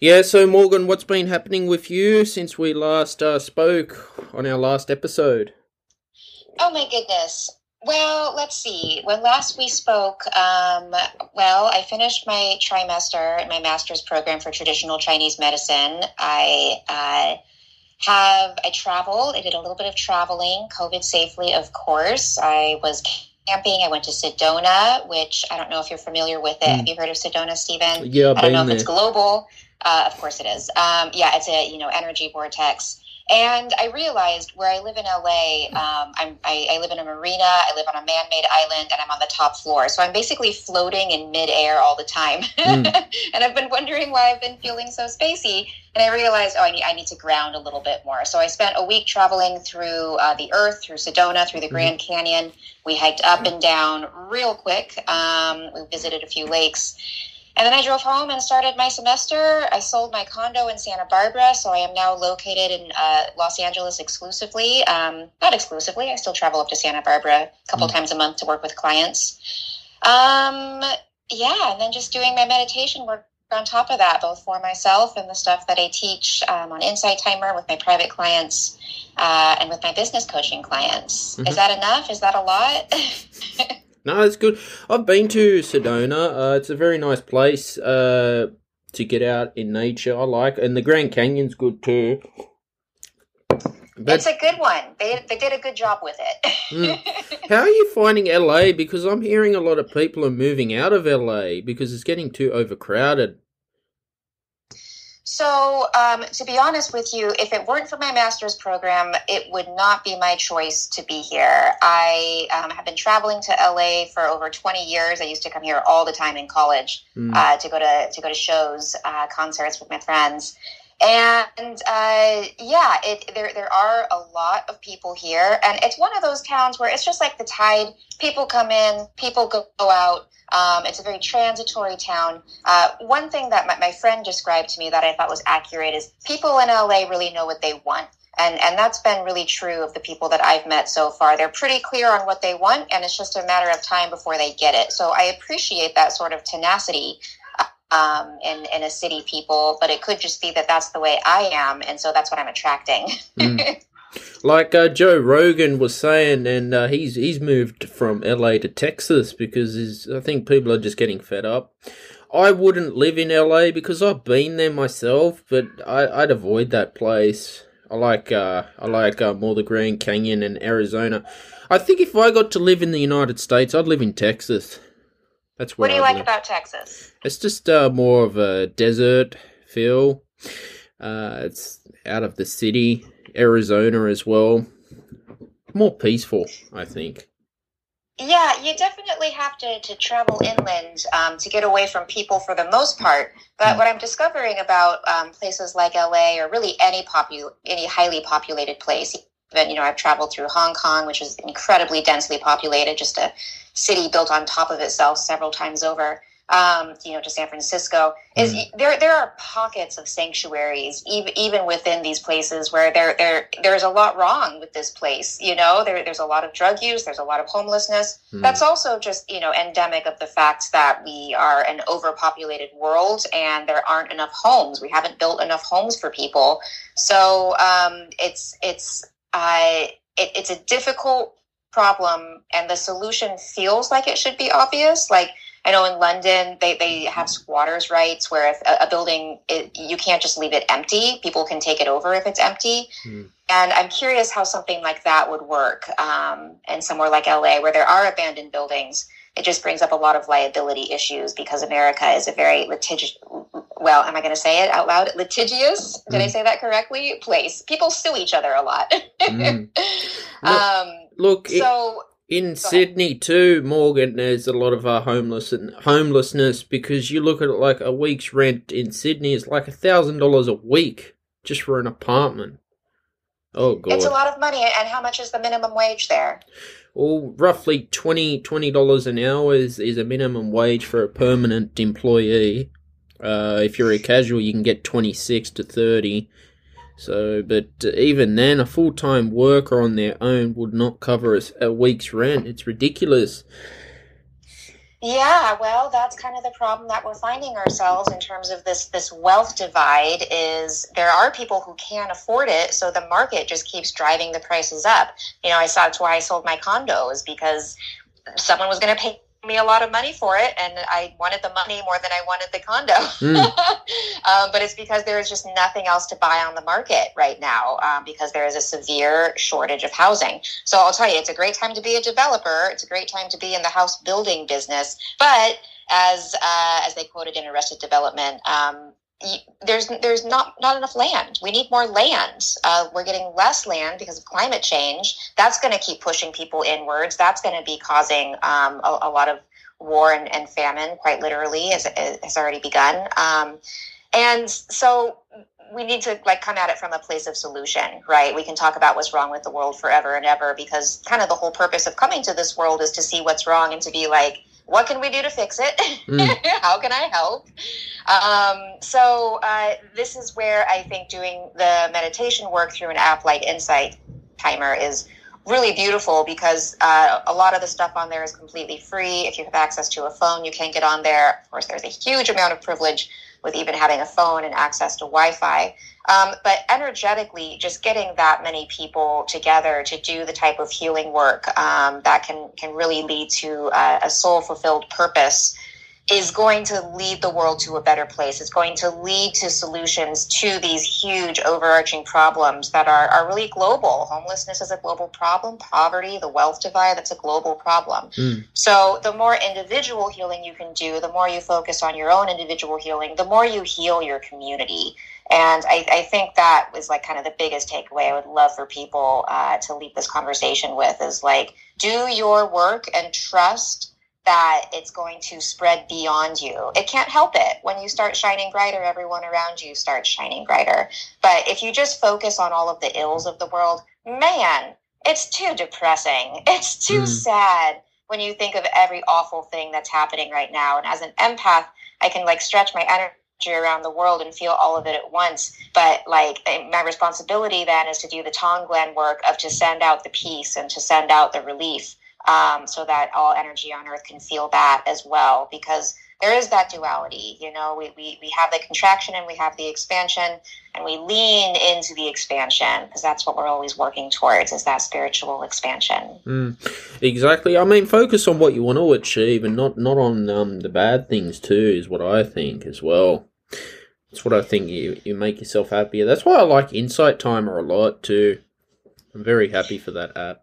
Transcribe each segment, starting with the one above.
Yeah, so Morgan, what's been happening with you since we last uh, spoke on our last episode? Oh my goodness. Well, let's see. When last we spoke, um, well, I finished my trimester in my master's program for traditional Chinese medicine. I uh, have I traveled. I did a little bit of traveling, COVID safely, of course. I was camping. I went to Sedona, which I don't know if you're familiar with it. Mm. Have you heard of Sedona, Stephen? Yeah, I don't know there. if it's global. Uh, of course it is. Um, yeah, it's a you know energy vortex. And I realized where I live in LA, um, I'm, I, I, live in a marina, I live on a man made island, and I'm on the top floor. So I'm basically floating in midair all the time. Mm. and I've been wondering why I've been feeling so spacey. And I realized, oh, I need, I need to ground a little bit more. So I spent a week traveling through uh, the earth, through Sedona, through the mm-hmm. Grand Canyon. We hiked up and down real quick. Um, we visited a few lakes. And then I drove home and started my semester. I sold my condo in Santa Barbara, so I am now located in uh, Los Angeles exclusively. Um, not exclusively, I still travel up to Santa Barbara a couple mm. times a month to work with clients. Um, yeah, and then just doing my meditation work on top of that, both for myself and the stuff that I teach um, on Insight Timer with my private clients uh, and with my business coaching clients. Mm-hmm. Is that enough? Is that a lot? No, it's good. I've been to Sedona. Uh, it's a very nice place uh, to get out in nature. I like, and the Grand Canyon's good too. But, it's a good one. They they did a good job with it. mm. How are you finding LA? Because I'm hearing a lot of people are moving out of LA because it's getting too overcrowded. So, um, to be honest with you, if it weren't for my master's program, it would not be my choice to be here. I um, have been traveling to LA for over 20 years. I used to come here all the time in college mm. uh, to go to to go to shows, uh, concerts with my friends. And uh, yeah, it, there there are a lot of people here, and it's one of those towns where it's just like the tide. People come in, people go, go out. Um, it's a very transitory town. Uh, one thing that my, my friend described to me that I thought was accurate is people in LA really know what they want. And, and that's been really true of the people that I've met so far. They're pretty clear on what they want, and it's just a matter of time before they get it. So I appreciate that sort of tenacity um, in, in a city people, but it could just be that that's the way I am, and so that's what I'm attracting. mm. Like uh, Joe Rogan was saying, and uh, he's he's moved from LA to Texas because I think people are just getting fed up. I wouldn't live in LA because I've been there myself, but I, would avoid that place. I like uh, I like uh, more the Grand Canyon and Arizona. I think if I got to live in the United States, I'd live in Texas. That's what do you I'd like live. about Texas? It's just uh, more of a desert feel. Uh, it's out of the city. Arizona as well. More peaceful, I think. Yeah, you definitely have to, to travel inland um, to get away from people for the most part. But what I'm discovering about um, places like LA or really any popu- any highly populated place, even you know I've traveled through Hong Kong, which is incredibly densely populated, just a city built on top of itself several times over um, you know, to San Francisco, is mm. there there are pockets of sanctuaries even even within these places where there there there's a lot wrong with this place. You know, there there's a lot of drug use, there's a lot of homelessness. Mm. That's also just you know endemic of the fact that we are an overpopulated world and there aren't enough homes. We haven't built enough homes for people, so um, it's it's uh, it, it's a difficult problem, and the solution feels like it should be obvious, like I know in London they, they have squatters' rights where if a, a building it, you can't just leave it empty, people can take it over if it's empty. Mm. And I'm curious how something like that would work um, in somewhere like LA where there are abandoned buildings. It just brings up a lot of liability issues because America is a very litigious. Well, am I going to say it out loud? Litigious? Did mm. I hmm. say that correctly? Place. People sue each other a lot. mm. Look, um, look so in Sydney too, Morgan, there's a lot of uh, homeless and homelessness because you look at it like a week's rent in Sydney is like a thousand dollars a week just for an apartment. Oh god, it's a lot of money. And how much is the minimum wage there? Well, roughly 20 dollars an hour is, is a minimum wage for a permanent employee. Uh, if you're a casual, you can get twenty six to thirty. So, but uh, even then, a full time worker on their own would not cover a, a week's rent. It's ridiculous. Yeah, well, that's kind of the problem that we're finding ourselves in terms of this this wealth divide is there are people who can't afford it, so the market just keeps driving the prices up. You know, I saw that's why I sold my condos because someone was going to pay me a lot of money for it and I wanted the money more than I wanted the condo. Mm. um, but it's because there is just nothing else to buy on the market right now um, because there is a severe shortage of housing. So I'll tell you, it's a great time to be a developer. It's a great time to be in the house building business. But as uh, as they quoted in Arrested Development, um, there's there's not not enough land. We need more land. Uh, we're getting less land because of climate change. That's going to keep pushing people inwards. That's going to be causing um, a, a, lot of war and, and famine, quite literally, as has already begun. Um, and so we need to like come at it from a place of solution, right? We can talk about what's wrong with the world forever and ever because kind of the whole purpose of coming to this world is to see what's wrong and to be like what can we do to fix it? Mm. How can I help? Um, so uh, this is where I think doing the meditation work through an app like Insight Timer is really beautiful because uh, a lot of the stuff on there is completely free. If you have access to a phone, you can get on there. Of course, there's a huge amount of privilege with even having a phone and access to Wi-Fi. Um, but energetically, just getting that many people together to do the type of healing work um, that can can really lead to uh, a soul fulfilled purpose is going to lead the world to a better place. It's going to lead to solutions to these huge overarching problems that are, are really global. Homelessness is a global problem. Poverty, the wealth divide, that's a global problem. Mm. So the more individual healing you can do, the more you focus on your own individual healing, the more you heal your community. And I, I think that was like kind of the biggest takeaway I would love for people uh, to leave this conversation with is like, do your work and trust that it's going to spread beyond you. It can't help it. When you start shining brighter, everyone around you starts shining brighter. But if you just focus on all of the ills of the world, man, it's too depressing. It's too mm. sad when you think of every awful thing that's happening right now. And as an empath, I can like stretch my energy around the world and feel all of it at once. But like my responsibility then is to do the Tonglen work of to send out the peace and to send out the relief um, so that all energy on earth can feel that as well because there is that duality you know we, we, we have the contraction and we have the expansion and we lean into the expansion because that's what we're always working towards is that spiritual expansion. Mm, exactly. I mean focus on what you want to achieve and not not on um, the bad things too is what i think as well. That's what i think you, you make yourself happier. That's why i like insight timer a lot too. I'm very happy for that app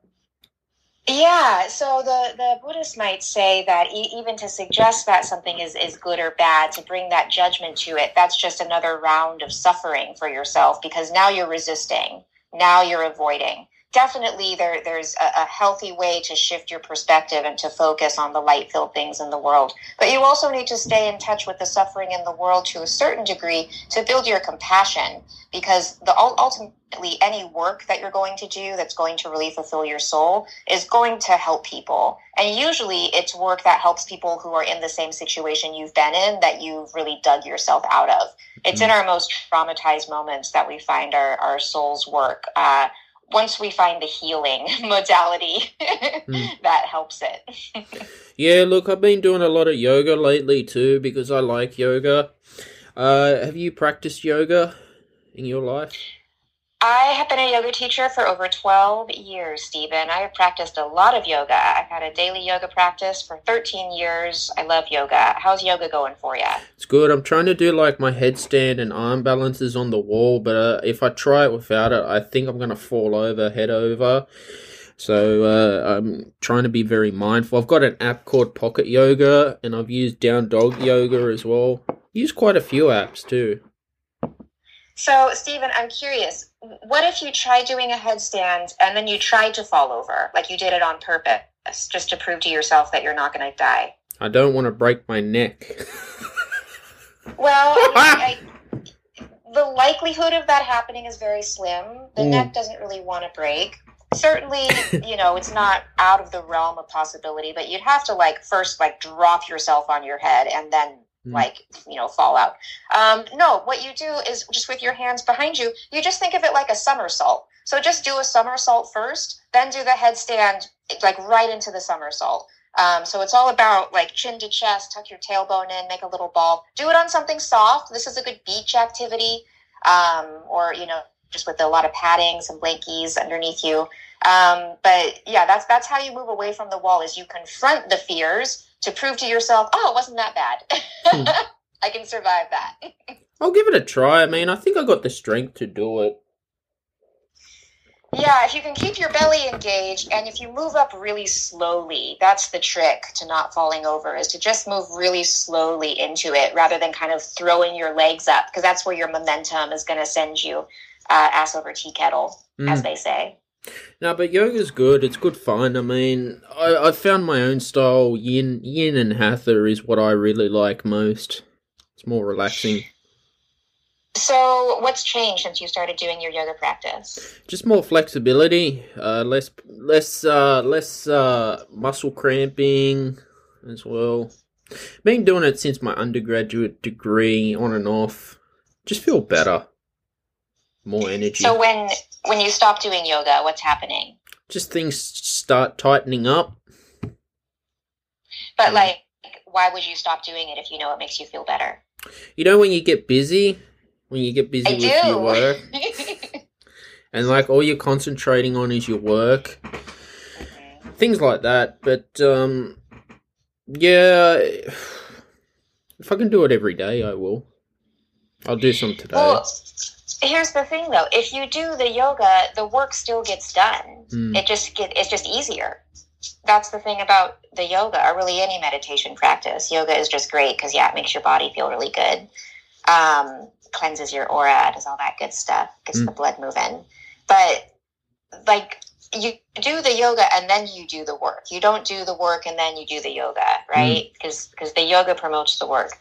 yeah, so the, the Buddhists might say that e- even to suggest that something is, is good or bad, to bring that judgment to it, that's just another round of suffering for yourself because now you're resisting, now you're avoiding definitely there there's a, a, healthy way to shift your perspective and to focus on the light filled things in the world. But you also need to stay in touch with the suffering in the world to a certain degree to build your compassion because the ultimately any work that you're going to do that's going to really fulfill your soul is going to help people. And usually it's work that helps people who are in the same situation you've been in that you've really dug yourself out of. It's mm-hmm. in our most traumatized moments that we find our, our soul's work uh, once we find the healing modality mm. that helps it. yeah, look, I've been doing a lot of yoga lately too because I like yoga. Uh, have you practiced yoga in your life? I have been a yoga teacher for over 12 years, Stephen. I have practiced a lot of yoga. I've had a daily yoga practice for 13 years. I love yoga. How's yoga going for you? It's good. I'm trying to do like my headstand and arm balances on the wall, but uh, if I try it without it, I think I'm going to fall over head over. So uh, I'm trying to be very mindful. I've got an app called Pocket Yoga, and I've used Down Dog Yoga as well. Use quite a few apps too. So, Stephen, I'm curious. What if you try doing a headstand and then you tried to fall over, like you did it on purpose, just to prove to yourself that you're not going to die? I don't want to break my neck. well, I I, the likelihood of that happening is very slim. The mm. neck doesn't really want to break. Certainly, you know, it's not out of the realm of possibility, but you'd have to like first like drop yourself on your head and then mm. like you know fallout um, no what you do is just with your hands behind you you just think of it like a somersault so just do a somersault first then do the headstand like right into the somersault Um, so it's all about like chin to chest, tuck your tailbone in, make a little ball. Do it on something soft. This is a good beach activity, um, or you know, just with a lot of padding, some blankies underneath you. Um, but yeah, that's that's how you move away from the wall. Is you confront the fears to prove to yourself, oh, it wasn't that bad. Hmm. I can survive that. I'll give it a try. I mean, I think I got the strength to do it. Yeah, if you can keep your belly engaged and if you move up really slowly, that's the trick to not falling over is to just move really slowly into it rather than kind of throwing your legs up because that's where your momentum is going to send you uh, ass over tea kettle, mm. as they say. No, but yoga's good. It's good fun. I mean, I, I found my own style. Yin, yin and hatha is what I really like most. It's more relaxing. So, what's changed since you started doing your yoga practice? Just more flexibility, uh, less less uh, less uh, muscle cramping as well. Been doing it since my undergraduate degree, on and off. Just feel better, more energy. So when when you stop doing yoga, what's happening? Just things start tightening up. But like, why would you stop doing it if you know it makes you feel better? You know when you get busy when you get busy I with do. your work. and like all you're concentrating on is your work. Things like that. But um yeah if I can do it every day I will. I'll do some today. Well, here's the thing though. If you do the yoga, the work still gets done. Mm. It just get it's just easier. That's the thing about the yoga, or really any meditation practice. Yoga is just great because yeah, it makes your body feel really good. Um, cleanses your aura, does all that good stuff, gets mm. the blood moving. But like you do the yoga and then you do the work. You don't do the work and then you do the yoga, right? Because mm. because the yoga promotes the work.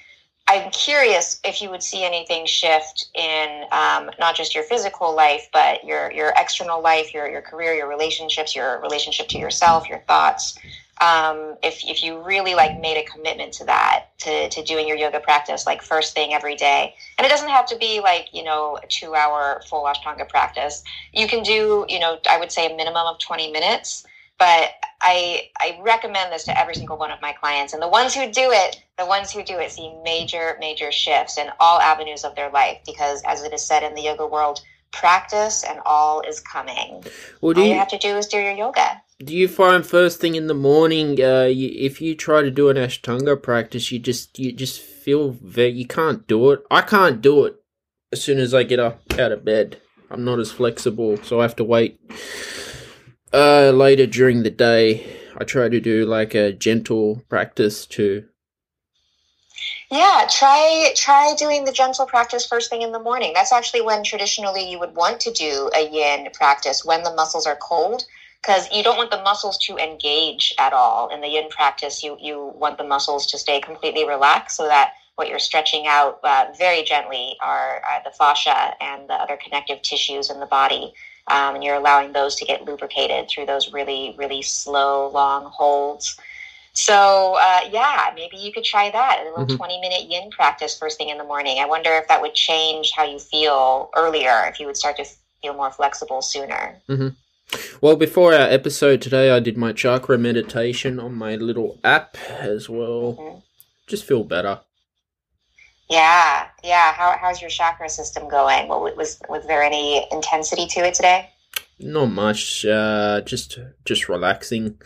I'm curious if you would see anything shift in um, not just your physical life, but your your external life, your your career, your relationships, your relationship to yourself, your thoughts. Um, if, if you really like made a commitment to that to, to doing your yoga practice like first thing every day and it doesn't have to be like you know a two hour full ashtanga practice. You can do you know i would say a minimum of 20 minutes but i i recommend this to every single one of my clients and the ones who do it the ones who do it see major major shifts in all avenues of their life because as it is said in the yoga world practice and all is coming well, all you, you have to do is do your yoga do you find first thing in the morning, uh, you, if you try to do an Ashtanga practice, you just you just feel very you can't do it. I can't do it as soon as I get up out of bed. I'm not as flexible, so I have to wait. Uh, later during the day, I try to do like a gentle practice too. Yeah, try try doing the gentle practice first thing in the morning. That's actually when traditionally you would want to do a yin practice when the muscles are cold because you don't want the muscles to engage at all. In the yin practice, you, you want the muscles to stay completely relaxed so that what you're stretching out uh, very gently are, are, the fascia and the other connective tissues in the body. Um, and you're allowing those to get lubricated through those really, really slow, long holds. So, uh, yeah, maybe you could try that a little mm-hmm. 20 minute yin practice first thing in the morning. I wonder if that would change how you feel earlier, if you would start to feel more flexible sooner. Mm-hmm. Well, before our episode today, I did my chakra meditation on my little app as well. Mm-hmm. Just feel better. Yeah, yeah. How, how's your chakra system going? What, was was there any intensity to it today? Not much. Uh, just just relaxing.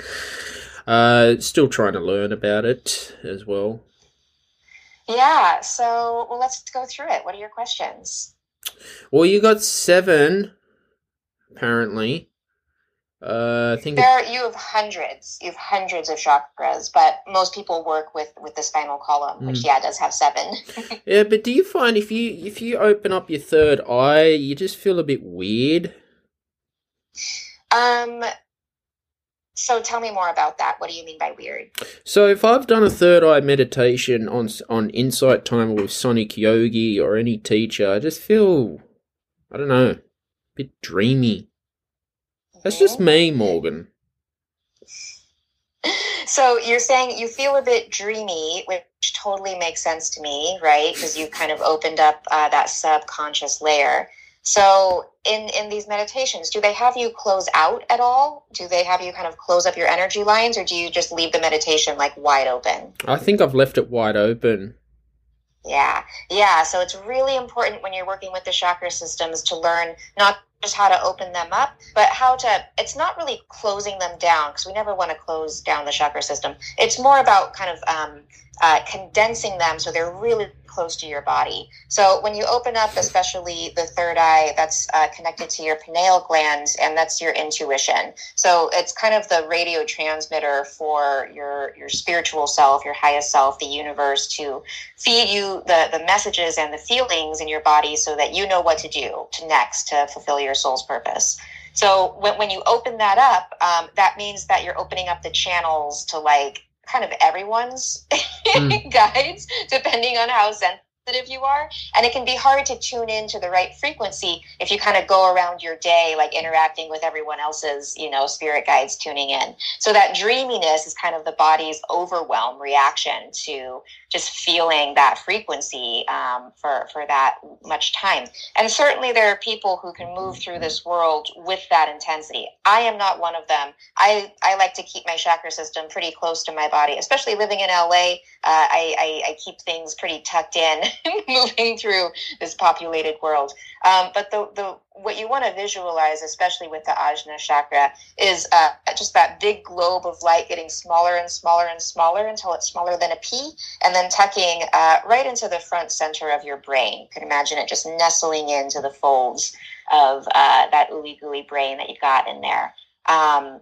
Uh, still trying to learn about it as well. Yeah. So, well, let's go through it. What are your questions? Well, you got seven, apparently. Uh, I think there you have hundreds. You have hundreds of chakras, but most people work with with the spinal column, which mm. yeah does have seven. yeah, but do you find if you if you open up your third eye, you just feel a bit weird? Um. So tell me more about that. What do you mean by weird? So if I've done a third eye meditation on on Insight Timer with Sonic Yogi or any teacher, I just feel I don't know, a bit dreamy. That's just me, Morgan. So you're saying you feel a bit dreamy, which totally makes sense to me, right? Because you kind of opened up uh, that subconscious layer. So in in these meditations, do they have you close out at all? Do they have you kind of close up your energy lines, or do you just leave the meditation like wide open? I think I've left it wide open. Yeah, yeah. So it's really important when you're working with the chakra systems to learn not just how to open them up, but how to, it's not really closing them down because we never want to close down the chakra system. It's more about kind of um, uh, condensing them so they're really close to your body. So when you open up, especially the third eye, that's uh, connected to your pineal glands, and that's your intuition. So it's kind of the radio transmitter for your your spiritual self, your highest self, the universe, to feed you the the messages and the feelings in your body, so that you know what to do to next to fulfill your soul's purpose. So when, when you open that up, um, that means that you're opening up the channels to like kind of everyone's mm. guides, depending on how sensitive you are. And it can be hard to tune in to the right frequency if you kind of go around your day like interacting with everyone else's, you know, spirit guides tuning in. So that dreaminess is kind of the body's overwhelm reaction to just feeling that frequency um, for for that much time. And certainly there are people who can move through this world with that intensity. I am not one of them. I I like to keep my chakra system pretty close to my body, especially living in LA. Uh, I, I, I keep things pretty tucked in, moving through this populated world. Um, but the the what you want to visualize, especially with the Ajna chakra, is uh, just that big globe of light getting smaller and smaller and smaller until it's smaller than a pea, and then tucking uh, right into the front center of your brain. You can imagine it just nestling into the folds of uh, that ooey gooey brain that you got in there. Um,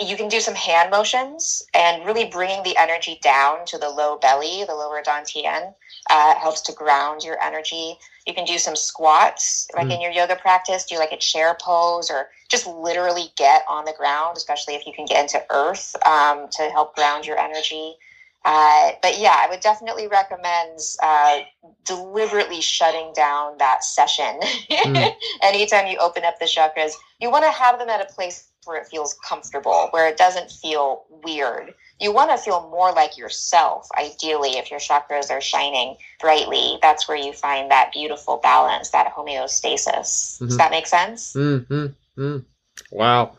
you can do some hand motions and really bringing the energy down to the low belly, the lower dantian. Uh, helps to ground your energy. You can do some squats, like mm. in your yoga practice, do like a chair pose or just literally get on the ground, especially if you can get into earth um, to help ground your energy. Uh, but yeah, I would definitely recommend uh, deliberately shutting down that session. Mm. Anytime you open up the chakras, you want to have them at a place where it feels comfortable, where it doesn't feel weird. You want to feel more like yourself, ideally, if your chakras are shining brightly. That's where you find that beautiful balance, that homeostasis. Mm-hmm. Does that make sense? Mm-hmm. Mm. Wow.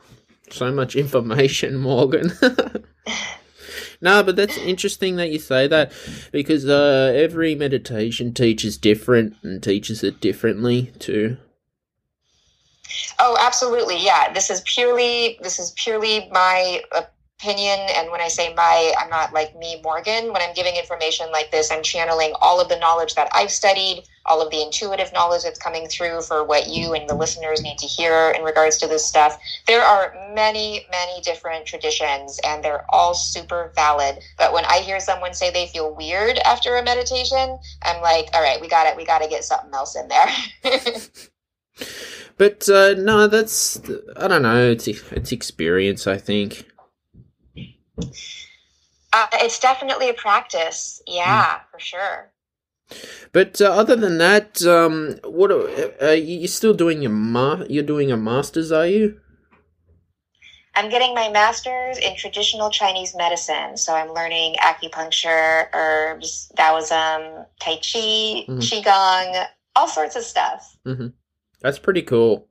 So much information, Morgan. no, but that's interesting that you say that because uh, every meditation teaches different and teaches it differently too. Oh, absolutely. Yeah, this is purely this is purely my opinion and when I say my I'm not like me Morgan when I'm giving information like this I'm channeling all of the knowledge that I've studied, all of the intuitive knowledge that's coming through for what you and the listeners need to hear in regards to this stuff. There are many many different traditions and they're all super valid, but when I hear someone say they feel weird after a meditation, I'm like, all right, we got it. We got to get something else in there. But uh, no, that's I don't know. It's it's experience, I think. Uh, it's definitely a practice. Yeah, mm. for sure. But uh, other than that, um, what are, you still doing your ma- You're doing a master's, are you? I'm getting my master's in traditional Chinese medicine. So I'm learning acupuncture, herbs, Taoism, Tai Chi, mm-hmm. Qigong, all sorts of stuff. Mm-hmm. That's pretty cool.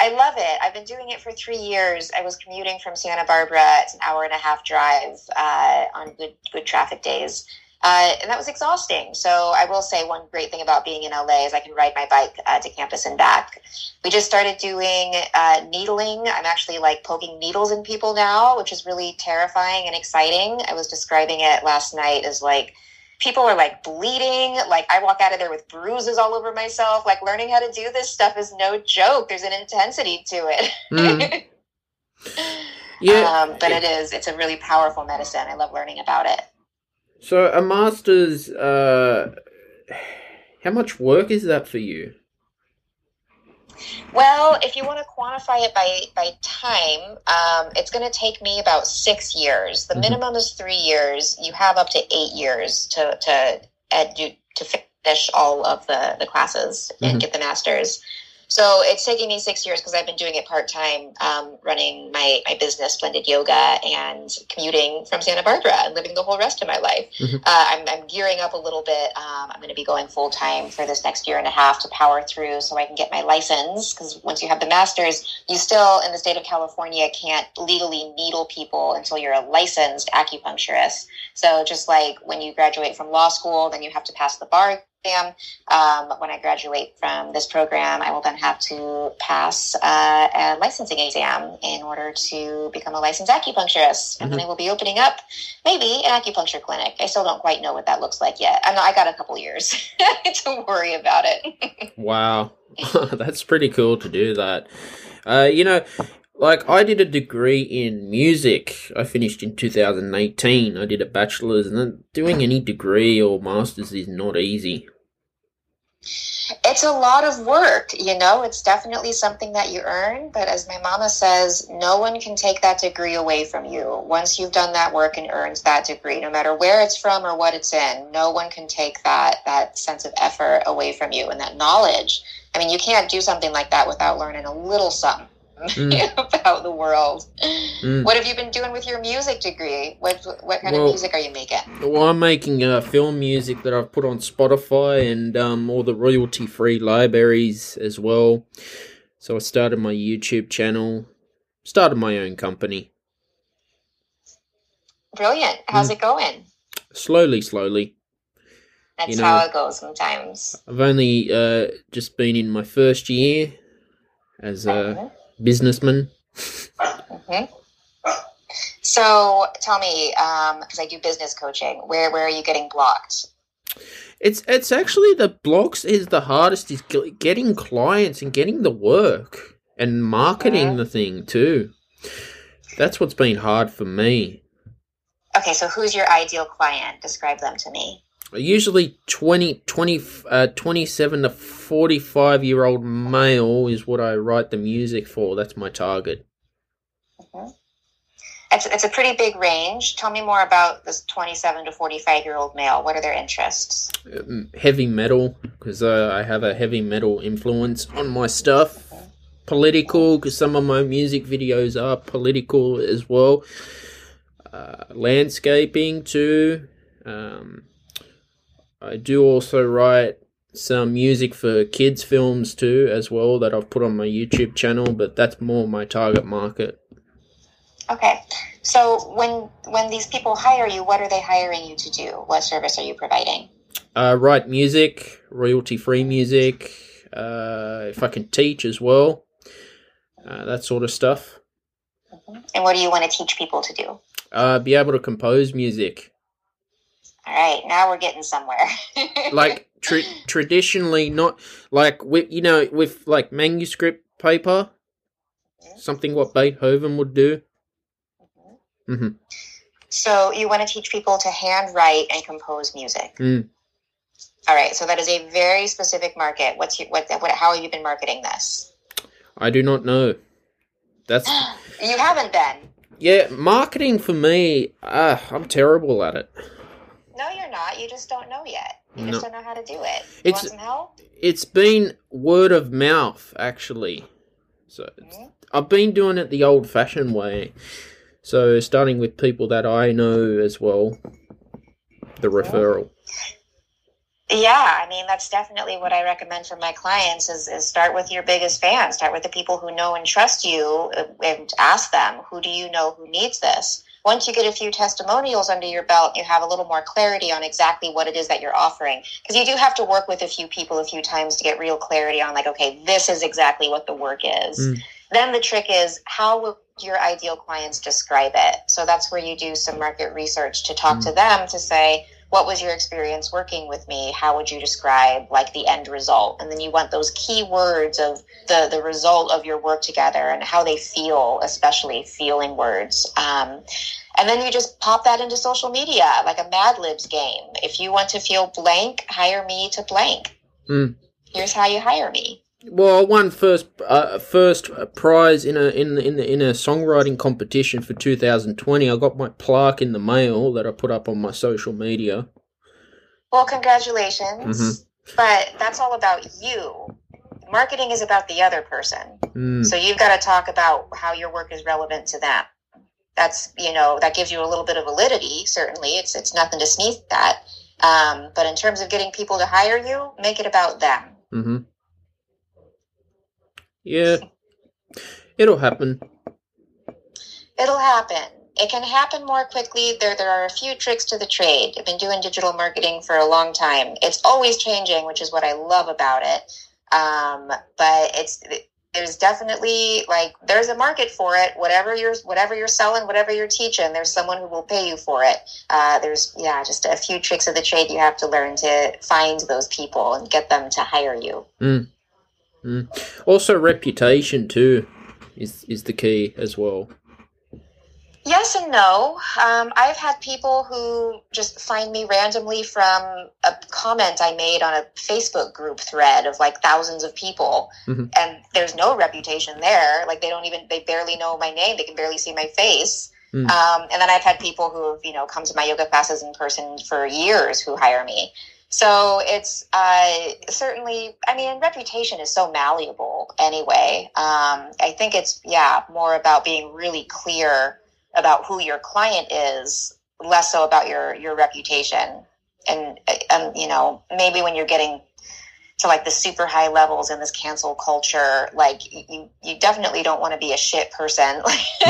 I love it. I've been doing it for three years. I was commuting from Santa Barbara. It's an hour and a half drive uh, on good good traffic days, uh, and that was exhausting. So I will say one great thing about being in LA is I can ride my bike uh, to campus and back. We just started doing uh, needling. I'm actually like poking needles in people now, which is really terrifying and exciting. I was describing it last night as like people are like bleeding. Like I walk out of there with bruises all over myself. Like learning how to do this stuff is no joke. There's an intensity to it. Mm. yeah, um, but it is. It's a really powerful medicine. I love learning about it. So a master's, uh, how much work is that for you? Well, if you want to quantify it by by time, um, it's going to take me about six years. The mm-hmm. minimum is three years. You have up to eight years to to ed, to finish all of the the classes and mm-hmm. get the masters. So it's taking me six years because I've been doing it part time, um, running my, my business, Blended Yoga, and commuting from Santa Barbara and living the whole rest of my life. Mhm. Uh, I'm, I'm gearing up a little bit. Um, I'm going to be going full time for this next year and a half to power through so I can get my license. Because once you have the master's, you still, in the state of California, can't legally needle people until you're a licensed acupuncturist. So just like when you graduate from law school, then you have to pass the bar exam. Um, when I graduate from this program, I will then have to pass uh, a licensing exam in order to become a licensed acupuncturist. And then I will be opening up maybe an acupuncture clinic. I still don't quite know what that looks like yet. I know I got a couple years to worry about it. Wow, that's pretty cool to do that. Uh, you know, like I did a degree in music. I finished in 2018. I did a bachelor's, and doing any degree or master's is not easy. It's a lot of work, you know. It's definitely something that you earn, but as my mama says, no one can take that degree away from you. Once you've done that work and earned that degree, no matter where it's from or what it's in, no one can take that that sense of effort away from you and that knowledge. I mean, you can't do something like that without learning a little something Mm. about the world. Mm. What have you been doing with your music degree? What what kind Well- of music are you making? Well, I'm making uh, film music that I've put on Spotify and um, all the royalty free libraries as well. So I started my YouTube channel, started my own company. Brilliant. How's Mm. it going? Slowly, slowly. That's You know- how it goes sometimes. I've only uh, just been in my first year as a businessman. Mhm. So tell me, because I do business coaching, where where are you getting blocked? It's it's actually the blocks is the hardest is getting clients and getting the work and marketing the thing too. That's what's been hard for me. Okay, so who's your ideal client? Describe them to me. Usually 20, 20, uh, 27 to 45 year old male is what I write the music for. That's my target. It's, it's a pretty big range. Tell me more about this 27 to 45 year old male. What are their interests? Um, heavy metal, because uh, I have a heavy metal influence on my stuff. Political, because some of my music videos are political as well. Uh, landscaping, too. Um, I do also write some music for kids' films, too, as well, that I've put on my YouTube channel, but that's more my target market. Okay, so when when these people hire you, what are they hiring you to do? What service are you providing? uh, write music, royalty free music, uh, if I can teach as well, uh, that sort of stuff. And what do you want to teach people to do? Uh, be able to compose music. All right, now we're getting somewhere. Like tra- traditionally, not like with you know with like manuscript paper, something what Beethoven would do. hmm So you want to teach people to handwrite and compose music. Mm. All right. So that is a very specific market. What's your, what, what? How have you been marketing this? I do not know. That's You haven't been. yeah, marketing for me. Uh, I'm terrible at it. No, you're not. You just don't know yet. You No. just don't know how to do it. You It's- want some help? It's been word of mouth actually. So Mhm. I've been doing it the old fashioned way. So starting with people that I know as well. The referral. Yeah, I mean that's definitely what I recommend for my clients is, is start with your biggest fans. Start with the people who know and trust you uh, and ask them, who do you know who needs this? Once you get a few testimonials under your belt, you have a little more clarity on exactly what it is that you're offering. Because you do have to work with a few people a few times to get real clarity on like, okay, this is exactly what the work is. Mm. Then the trick is how will your ideal clients describe it? So that's where you do some market research to talk to them to say, what was your experience working with me? How would you describe like the end result? And then you want those key words of the the result of your work together and how they feel especially feeling words. Um, and then you just pop that into social media like a mad libs game. If you want to feel blank hire me to blank. Mm. here's how you hire me Well, I won first uh, first prize in a in in in a songwriting competition for 2020. I got my plaque in the mail that I put up on my social media. well congratulations Mhm. but that's all about you marketing is about the other person. Mm. So you've got to talk about how your work is relevant to them. That's you know that gives you a little bit of validity. Certainly, it's it's nothing to sneeze at. Um, but in terms of getting people to hire you, make it about them. hmm Yeah, it'll happen. It'll happen. It can happen more quickly. There, there are a few tricks to the trade. I've been doing digital marketing for a long time. It's always changing, which is what I love about it. Um, but it's there's definitely like there's a market for it. Whatever you're whatever you're selling, whatever you're teaching, there's someone who will pay you for it. Uh, there's yeah, just a few tricks of the trade you have to learn to find those people and get them to hire you. Mm. Mm. Also, reputation too is is the key as well. Yes and no. Um, I've had people who just find me randomly from a comment I made on a Facebook group thread of like thousands of people, Mhm. and there's no reputation there. Like they don't even, they barely know my name. They can barely see my face. Mm. Um, and then I've had people who have, you know, come to my yoga classes in person for years who hire me. So it's uh, certainly, I mean, reputation is so malleable anyway. Um, I think it's, yeah, more about being really clear about who your client is, less so about your, your reputation. And, and, you know, maybe when you're getting to like the super high levels in this cancel culture, like you, you definitely don't want to be a shit person.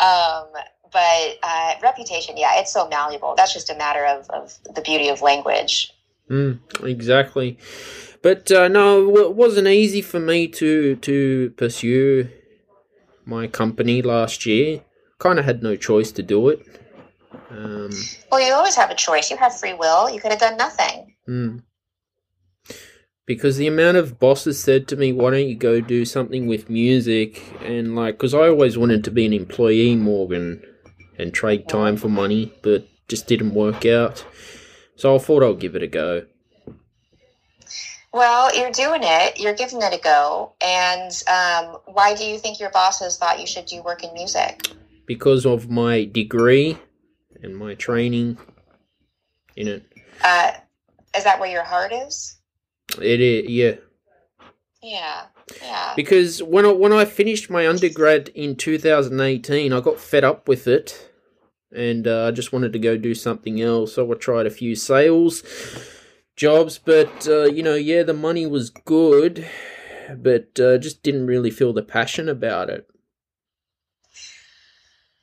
um, but uh, reputation, yeah, it's so malleable. That's just a matter of, of the beauty of language. Mm, exactly. But uh, no, it wasn't easy for me to to pursue my company last year. Kind of had no choice to do it. Um, Well, you always have a choice. You have free will. You could have done nothing. mm. Because the amount of bosses said to me, "Why don't you go do something with music?" and like, because I always wanted to be an employee, Morgan, and trade time for money, but just didn't work out. So I thought I'll give it a go. Well, you're doing it. You're giving it a go. And um, why do you think your bosses thought you should do work in music? because of my degree and my training in it. Uh, is that where your heart is? It is, yeah. Yeah. Because when I when I finished my undergrad in 2018, I got fed up with it, and uh, I just wanted to go do something else. So I tried a few sales jobs, but uh, you know, yeah, the money was good, but uh, just didn't really feel the passion about it.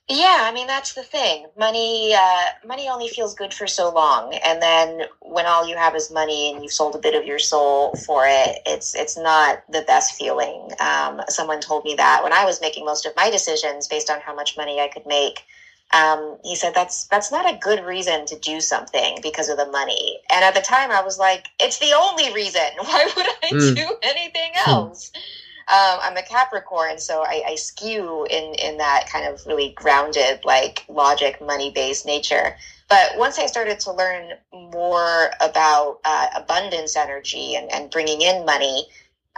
Yeah, I mean that's the thing. Money, uh, money only feels good for so long, and then when all you have is money and you've sold a bit of your soul for it, it's it's not the best feeling. Um, someone told me that when I was making most of my decisions based on how much money I could make. Um, he said that's that's not a good reason to do something because of the money. And at the time, I was like, it's the only reason. Why would I Mm. do anything else? Um, I'm a Capricorn, so I, I skew in in that kind of really grounded, like logic, money based nature. But once I started to learn more about uh, abundance energy and, and bringing in money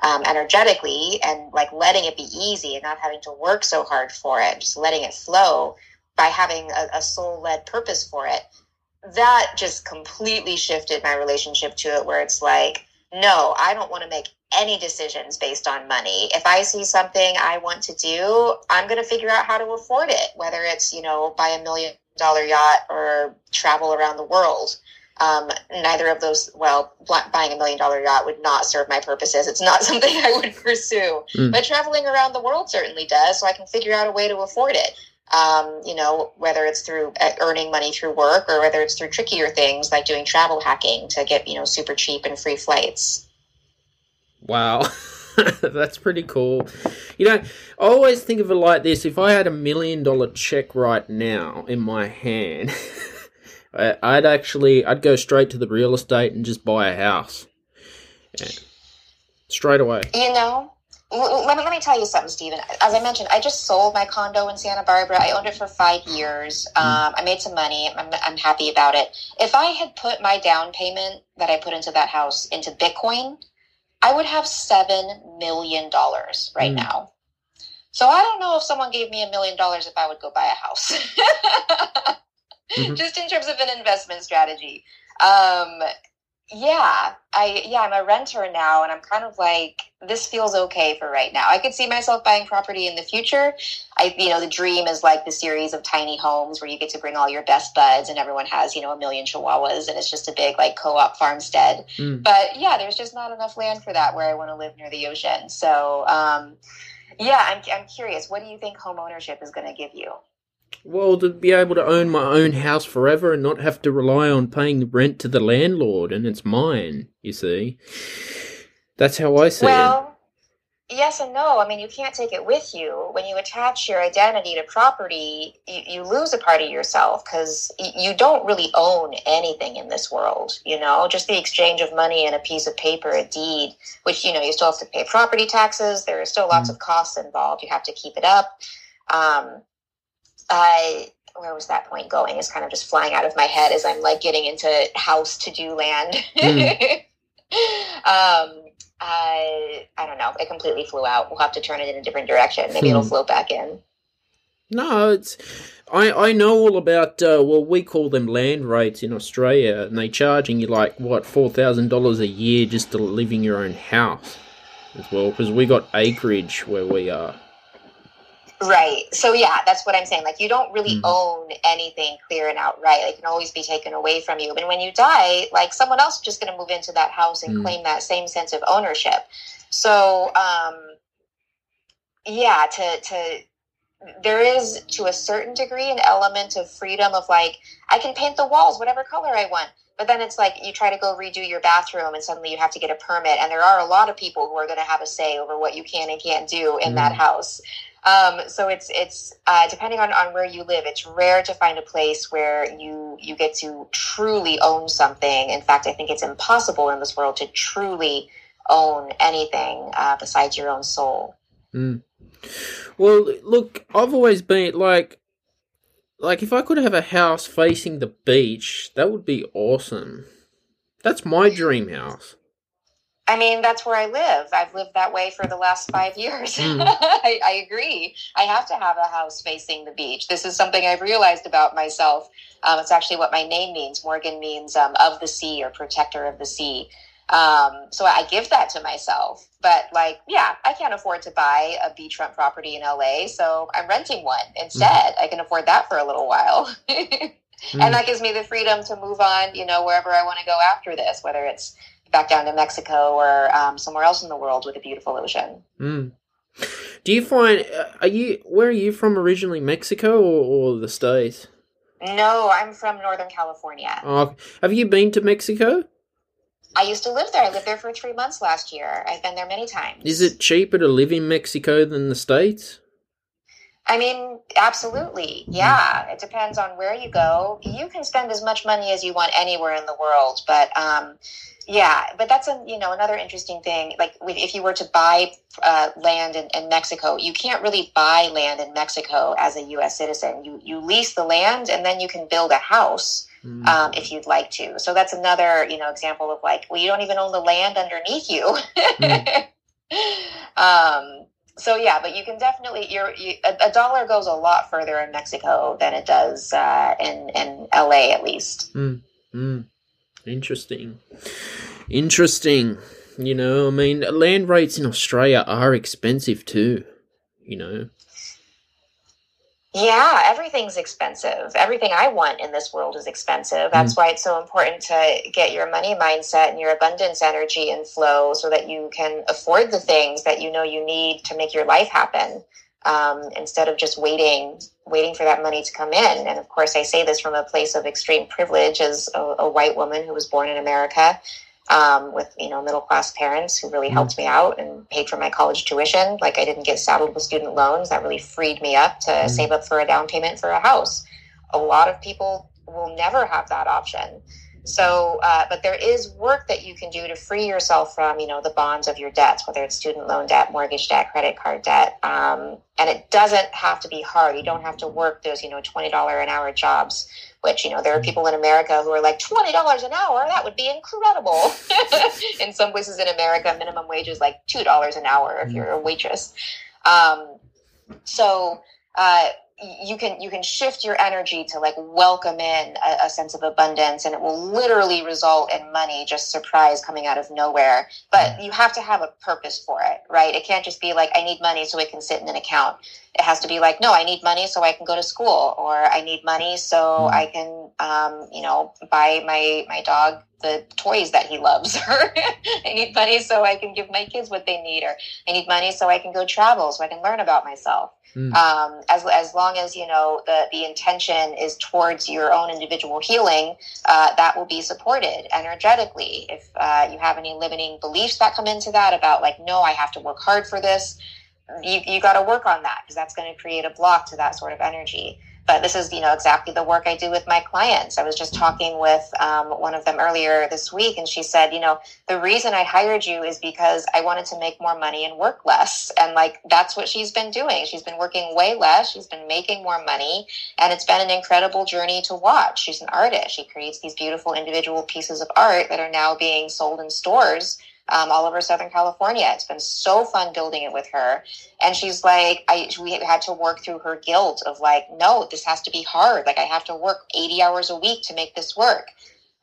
um, energetically and like letting it be easy and not having to work so hard for it, just letting it flow by having a, a soul led purpose for it, that just completely shifted my relationship to it, where it's like, no, I don't want to make any decisions based on money. If I see something I want to do, I'm going to figure out how to afford it, whether it's, you know, buy a million dollar yacht or travel around the world. Um, neither of those, well, buying a million dollar yacht would not serve my purposes. It's not something I would pursue. Mm. But traveling around the world certainly does, so I can figure out a way to afford it. Um, you know, whether it's through uh, earning money through work or whether it's through trickier things like doing travel hacking to get, you know, super cheap and free flights. Wow. That's pretty cool. You know, I always think of it like this if I had a million dollar check right now in my hand, I'd actually I'd go straight to the real estate and just buy a house. Yeah. Straight away. You know, let me let me tell you something, Stephen. As I mentioned, I just sold my condo in Santa Barbara. I owned it for five years. Um, I made some money. I'm, I'm happy about it. If I had put my down payment that I put into that house into Bitcoin, I would have seven million dollars right Mm. now. So I don't know if someone gave me a million dollars if I would go buy a house. Mhm. Just in terms of an investment strategy. Um, yeah, I yeah, I'm a renter now, and I'm kind of like this feels okay for right now. I could see myself buying property in the future. I you know the dream is like the series of tiny homes where you get to bring all your best buds, and everyone has you know a million chihuahuas, and it's just a big like co-op farmstead. Mm. But yeah, there's just not enough land for that where I want to live near the ocean. So um, yeah, I'm I'm curious. What do you think home ownership is going to give you? Well, to be able to own my own house forever and not have to rely on paying the rent to the landlord and it's mine, you see. That's how I see it. well, it. Yes and no. I mean, you can't take it with you. When you attach your identity to property, you, you lose a part of yourself because you don't really own anything in this world. You know, just the exchange of money and a piece of paper, a deed, which, you know, you still have to pay property taxes. There are still lots mm. of costs involved. You have to keep it up. Um, I where was that point going? Is kind of just flying out of my head as I'm like getting into house to do land. Mm. um, I I don't know. It completely flew out. We'll have to turn it in a different direction. Maybe hmm. it'll float back in. No, it's I I know all about uh, well we call them land rates in Australia, and they charging you like what four thousand dollars a year just to live in your own house as well because we got acreage where we are. Right. So yeah, that's what I'm saying. Like you don't really mm-hmm. own anything clear and outright. It can always be taken away from you. And when you die, like someone else is just going to move into that house and mm-hmm. claim that same sense of ownership. So um, yeah, to to there is to a certain degree an element of freedom of like I can paint the walls whatever color I want. But then it's like you try to go redo your bathroom and suddenly you have to get a permit. And there are a lot of people who are going to have a say over what you can and can't do in mm. that house. Um, so it's it's uh, depending on, on where you live. It's rare to find a place where you you get to truly own something. In fact, I think it's impossible in this world to truly own anything uh, besides your own soul. Mm. Well, look, I've always been like, like if I could have a house facing the beach, that would be awesome. That's my dream house. I mean, that's where I live. I've lived that way for the last five years. Mm. I, I, agree. I have to have a house facing the beach. This is something I've realized about myself. Um, it's actually what my name means. Morgan means um, of the sea or protector of the sea. Um, so I give that to myself. But like, yeah, I can't afford to buy a beachfront property in LA, so I'm renting one instead. Mm. I can afford that for a little while. mm. And that gives me the freedom to move on, you know, wherever I want to go after this, whether it's back down to Mexico or um, somewhere else in the world with a beautiful ocean. Mm. Do you find uh, are you where are you from originally, Mexico or, or the states? No, I'm from Northern California. Oh, have you been to Mexico? I used to live there. I lived there for three months last year. I've been there many times. Is it cheaper to live in Mexico than the states? I mean, absolutely. Yeah. It depends on where you go. You can spend as much money as you want anywhere in the world, but um, yeah, but that's a you know another interesting thing. Like if you were to buy uh, land in, in, Mexico, you can't really buy land in Mexico as a U.S. citizen. You you lease the land and then you can build a house mm. um, if you'd like to. So that's another you know example of like, well, you don't even own the land underneath you. mm. um, so yeah, but you can definitely you, a, a, dollar goes a lot further in Mexico than it does uh, in in L.A. at least. Mm. mm. Interesting. Interesting. You know, I mean, land rates in Australia are expensive too, you know. Yeah, everything's expensive. Everything I want in this world is expensive. That's mm. why it's so important to get your money mindset and your abundance energy and flow so that you can afford the things that you know you need to make your life happen um, instead of just waiting waiting for that money to come in. And of course, I say this from a place of extreme privilege as a, a white woman who was born in America um, with you know middle class parents who really helped me out and paid for my college tuition. Like I didn't get saddled with student loans. That really freed me up to mm-hmm. save up for a down payment for a house. A lot of people will never have that option. So, uh, but there is work that you can do to free yourself from, you know, the bonds of your debts, whether it's student loan debt, mortgage debt, credit card debt. Um, and it doesn't have to be hard. You don't have to work those, you know, $20 an hour jobs, which, you know, there are people in America who are like, $20 an hour, that would be incredible. in some places in America, minimum wage is like $2 an hour if you're a waitress. Um, so, uh, you can you can shift your energy to like welcome in a, a, sense of abundance and it will literally result in money just surprise coming out of nowhere but mm. you have to have a purpose for it right it can't just be like i need money so it can sit in an account it has to be like no i need money so i can go to school or i need money so mm. i can um, you know buy my my dog the toys that he loves or i need money so i can give my kids what they need or i need money so i can go travel so i can learn about myself Mm. Um, as, as long as you know the, the intention is towards your own individual healing, uh, that will be supported energetically. If uh, you have any limiting beliefs that come into that about like, no, I have to work hard for this, you, you got to work on that because that's going to create a block to that sort of energy but this is you know exactly the work i do with my clients. I was just talking with um, one of them earlier this week and she said you know the reason i hired you is because i wanted to make more money and work less. And like that's what she's been doing. She's been working way less. She's been making more money and it's been an incredible journey to watch. She's an artist. She creates these beautiful individual pieces of art that are now being sold in stores um, all over Southern California. It's been so fun building it with her. And she's like, I, we had to work through her guilt of like, no, this has to be hard. Like I have to work 80 hours a week to make this work.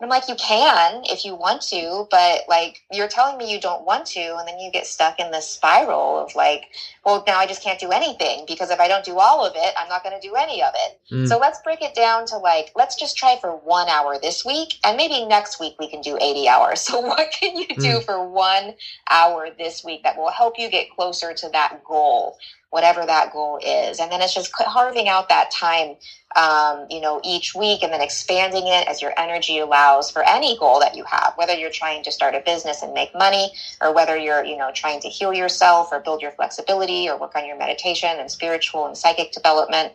I'm like, you can if you want to, but like you're telling me you don't want to, and then you get stuck in this spiral of like, well, now I just can't do anything because if I don't do all of it, I'm not going to do any of it. Mm. So let's break it down to like, let's just try for one hour this week, and maybe next week we can do 80 hours. So what can you do mm. for one hour this week that will help you get closer to that goal? Whatever that goal is. And then it's just carving out that time, um, you know, each week and then expanding it as your energy allows for any goal that you have, whether you're trying to start a business and make money or whether you're, you know, trying to heal yourself or build your flexibility or work on your meditation and spiritual and psychic development.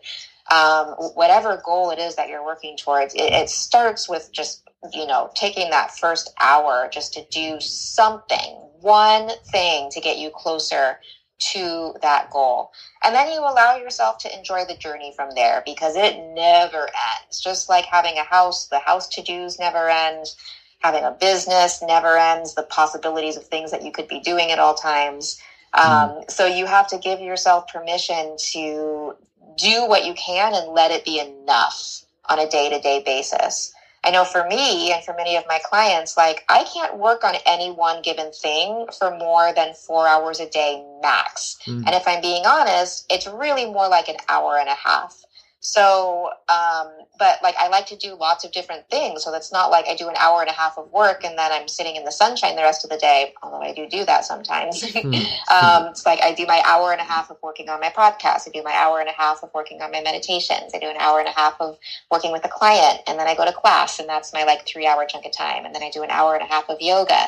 Um, whatever goal it is that you're working towards, it, it starts with just you know, taking that first hour just to do something, one thing to get you closer to that goal. And then you allow yourself to enjoy the journey from there because it never ends. Just like having a house, the house to dos never end. Having a business never ends. The possibilities of things that you could be doing at all times. Um, mm. So you have to give yourself permission to do what you can and let it be enough on a day to day basis. I know for me and for many of my clients, like I can't work on any one given thing for more than four hours a day max. Mm. And if I'm being honest, it's really more like an hour and a half. So, um, but like I like to do lots of different things. So that's not like I do an hour and a half of work and then I'm sitting in the sunshine the rest of the day, although I do do that sometimes. Hmm. um, it's like I do my hour and a half of working on my podcast. I do my hour and a half of working on my meditations. I do an hour and a half of working with a client and then I go to class and that's my like three hour chunk of time. And then I do an hour and a half of yoga.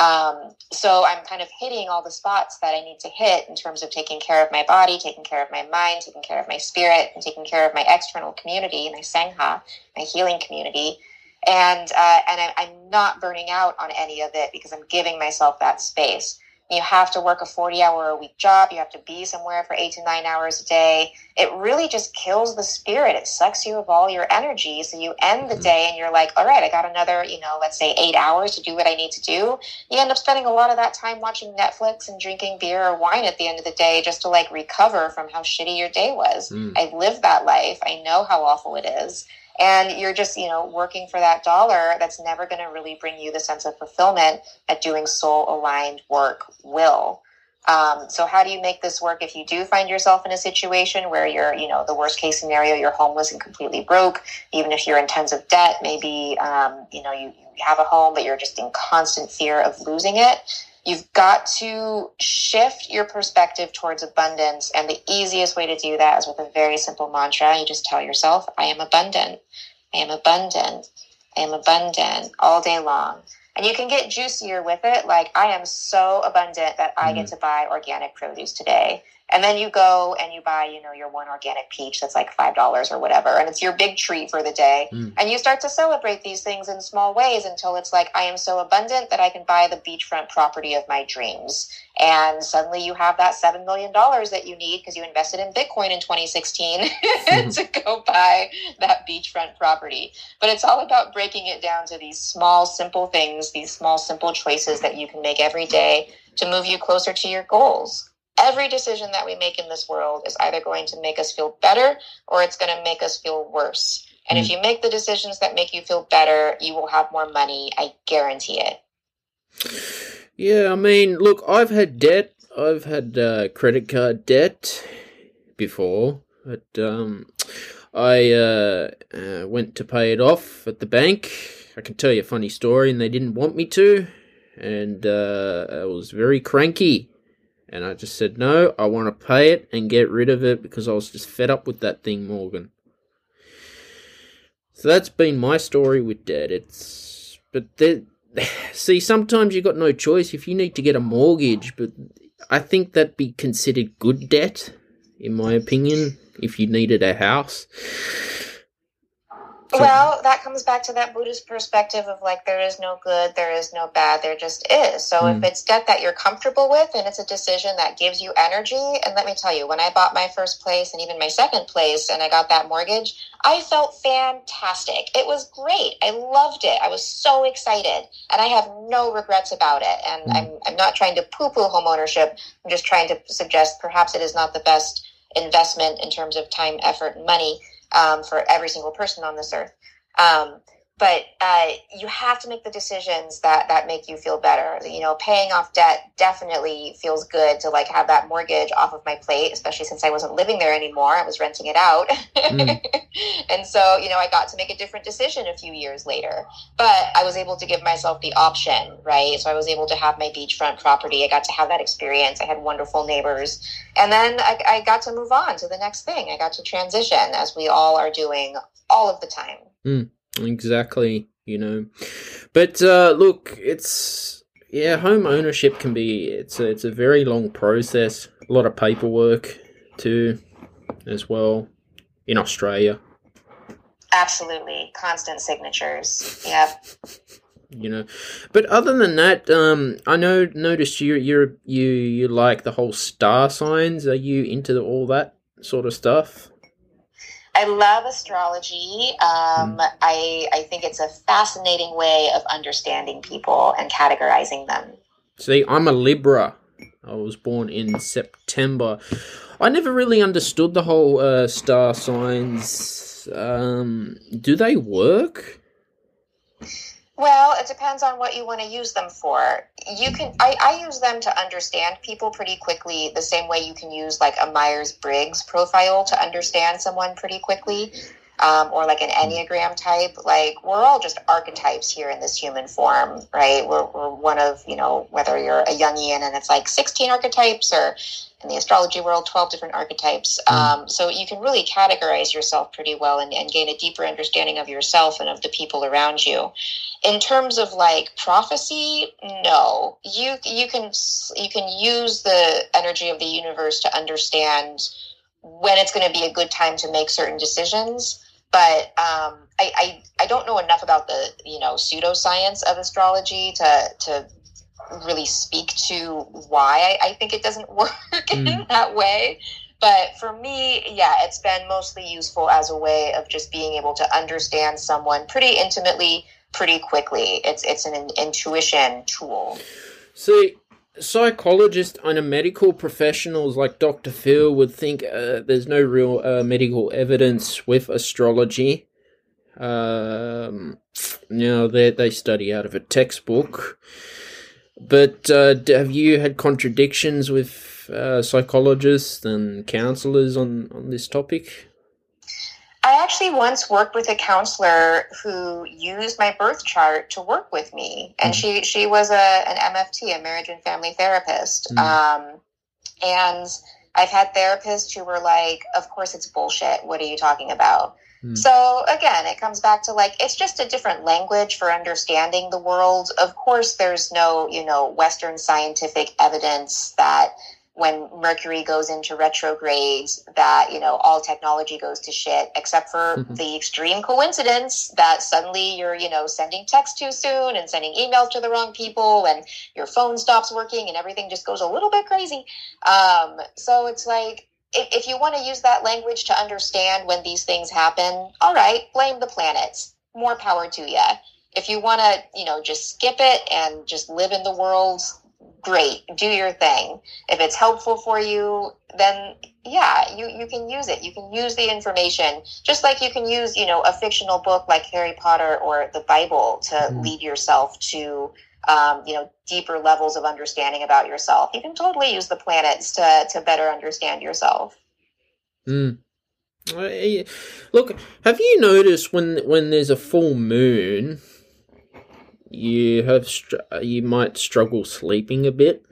Um, so I'm kind of hitting all the spots that I need to hit in terms of taking care of my body, taking care of my mind, taking care of my spirit, and taking care of my external community, my Sangha, my healing community. And uh, and I, I'm not burning out on any of it because I'm giving myself that space you have to work a 40 hour a week job. You have to be somewhere for eight to nine hours a day. It really just kills the spirit. It sucks you of all your energy. So you end the mm-hmm. day and you're like all right i got another you know let's say eight hours to do what i need to do. You end up spending a lot of that time watching netflix and drinking beer or wine at the end of the day just to like recover from how shitty your day was. Mm. i lived that life. I know how awful it is and you're just you know working for that dollar that's never going to really bring you the sense of fulfillment that doing soul aligned work will. Um, so how do you make this work if you do find yourself in a situation where you're you know the worst case scenario you're homeless and completely broke even if you're in tons of debt maybe um, you know you, you have a home but you're just in constant fear of losing it You've got to shift your perspective towards abundance. And the easiest way to do that is with a very simple mantra. You just tell yourself, I am abundant. I am abundant. I am abundant all day long. And you can get juicier with it. Like, I am so abundant that I get mm. to buy organic produce today. And then you go and you buy, you know, your one organic peach that's like $5 or whatever. And it's your big treat for the day. Mm. And you start to celebrate these things in small ways until it's like, I am so abundant that I can buy the beachfront property of my dreams. And suddenly you have that $7 million that you need because you invested in Bitcoin in 2016 to go buy that beachfront property. But it's all about breaking it down to these small, simple things, these small, simple choices that you can make every day to move you closer to your goals. Every decision that we make in this world is either going to make us feel better or it's going to make us feel worse. And mm. if you make the decisions that make you feel better, you will have more money. I guarantee it. Yeah, I mean, look, I've had debt. I've had uh, credit card debt before, but um, I uh, uh, went to pay it off at the bank. I can tell you a funny story, and they didn't want me to, and uh, I was very cranky. And I just said, no, I want to pay it and get rid of it because I was just fed up with that thing, Morgan. So that's been my story with debt. It's but see, sometimes you've got no choice if you need to get a mortgage, but I think that'd be considered good debt, in my opinion, if you needed a house. Well, that comes back to that Buddhist perspective of like there is no good, there is no bad, there just is. So mm. if it's debt that you're comfortable with and it's a decision that gives you energy, and let me tell you, when I bought my first place and even my second place and I got that mortgage, I felt fantastic. It was great. I loved it. I was so excited, and I have no regrets about it. And mm. I'm I'm not trying to poo-poo home ownership. I'm just trying to suggest perhaps it is not the best investment in terms of time, effort, and money um, for every single person on this earth. Um, but uh, you have to make the decisions that that make you feel better. You know paying off debt definitely feels good to like have that mortgage off of my plate especially since i wasn't living there anymore. I was renting it out. Mm. and so you know i got to make a different decision a few years later. But i was able to give myself the option right? So i was able to have my beachfront property. I got to have that experience. I had wonderful neighbors. And then I, I got to move on to the next thing. I got to transition as we all are doing all of the time. Mm. Exactly, you know. But uh, look, it's yeah, home ownership can be it's a, it's a very long process, a lot of paperwork too, as well, in Australia. Absolutely, constant signatures. Yep. you know, but other than that, um, I know noticed you you you you like the whole star signs. Are you into all that sort of stuff? I love astrology. Um, mm. I I think it's a fascinating way of understanding people and categorizing them. See, I'm a Libra. I was born in September. I never really understood the whole uh, star signs. Um, do they work? Well, it depends on what you want to use them for. You can I, I use them to understand people pretty quickly, the same way you can use like a Myers Briggs profile to understand someone pretty quickly. Um, or like an Enneagram type. Like we're all just archetypes here in this human form, right? We're, we're one of, you know, whether you're a Jungian and it's like 16 archetypes or in the astrology world, 12 different archetypes. Mm. Um, so you can really categorize yourself pretty well and, and gain a deeper understanding of yourself and of the people around you in terms of like prophecy no you you can you can use the energy of the universe to understand when it's going to be a good time to make certain decisions but um, I, I i don't know enough about the you know pseudoscience of astrology to to really speak to why I, I think it doesn't work mm. in that way but for me yeah it's been mostly useful as a way of just being able to understand someone pretty intimately pretty quickly. It's it's an intuition tool. See, psychologists and medical professionals like Dr. Phil would think uh, there's no real uh, medical evidence with astrology. Um, you know, they they study out of a textbook. But uh, have you had contradictions with uh, psychologists and counselors on, on this topic? I actually once worked with a counselor who used my birth chart to work with me, and mm. she she was a an MFT, a marriage and family therapist. Mm. Um, and I've had therapists who were like, "Of course, it's bullshit. What are you talking about?" Mm. So again, it comes back to like it's just a different language for understanding the world. Of course, there's no you know Western scientific evidence that when Mercury goes into retrograde that, you know, all technology goes to shit, except for mm-hmm. the extreme coincidence that suddenly you're, you know, sending text too soon and sending emails to the wrong people and your phone stops working and everything just goes a little bit crazy. Um, so it's like, if, if you want to use that language to understand when these things happen, all right, blame the planets. More power to you. If you want to, you know, just skip it and just live in the world great, do your thing. If it's helpful for you, then yeah, you, you can use it. You can use the information just like you can use, you know, a fictional book like Harry Potter or the Bible to mm-hmm. lead yourself to, um, you know, deeper levels of understanding about yourself. You can totally use the planets to, to better understand yourself. Mm. Look, have you noticed when when there's a full moon, you have you might struggle sleeping a bit?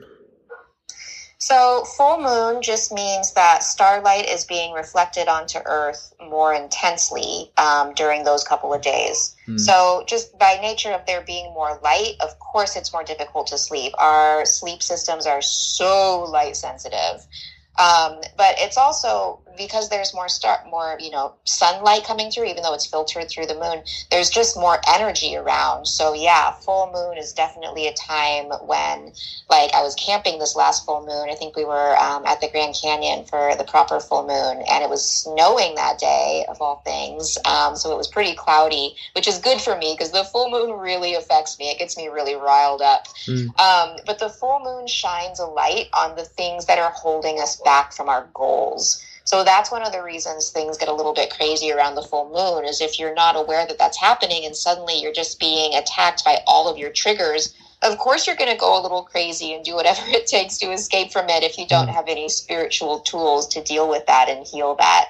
So, full moon just means that starlight is being reflected onto Earth more intensely um, during those couple of days. Mm. So, just by nature of there being more light, of course, it's more difficult to sleep. Our sleep systems are so light sensitive. Um, but it's also because there's more star, more you know sunlight coming through, even though it's filtered through the moon. There's just more energy around. So yeah, full moon is definitely a time when, like, I was camping this last full moon. I think we were um, at the Grand Canyon for the proper full moon, and it was snowing that day of all things. Um, so it was pretty cloudy, which is good for me because the full moon really affects me. It gets me really riled up. Mm. Um, but the full moon shines a light on the things that are holding us back from our goals. So that's one of the reasons things get a little bit crazy around the full moon is if you're not aware that that's happening and suddenly you're just being attacked by all of your triggers, of course you're going to go a little crazy and do whatever it takes to escape from it if you don't mm. have any spiritual tools to deal with that and heal that.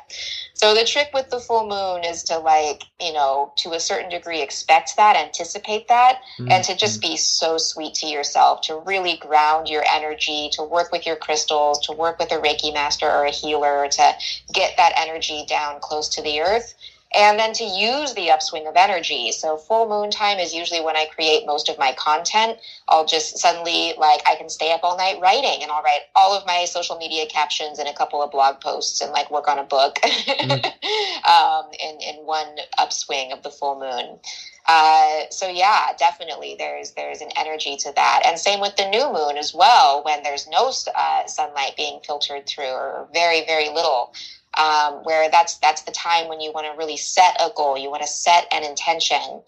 So the trick with the full moon is to like, you know, to a certain degree expect that, anticipate that, mm-hmm. and to just be so sweet to yourself, to really ground your energy, to work with your crystals, to work with a Reiki master or a healer, to get that energy down close to the earth and then to use the upswing of energy. So full moon time is usually when I create most of my content. I'll just suddenly like I can stay up all night writing and I'll write all of my social media captions and a couple of blog posts and like work on a book mm. um, in, in one upswing of the full moon. Uh, so yeah, definitely there's there's an energy to that, and same with the new moon as well. When there's no uh, sunlight being filtered through, or very very little, um, where that's that's the time when you want to really set a goal you want to set an intention.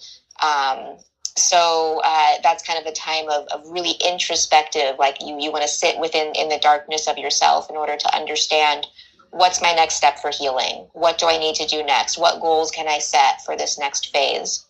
Um, so uh, that's kind of a time of, of really introspective like you you want to sit within in the darkness of yourself in order to understand what's my next step for healing? What do i need to do next? What goals can i set for this next phase?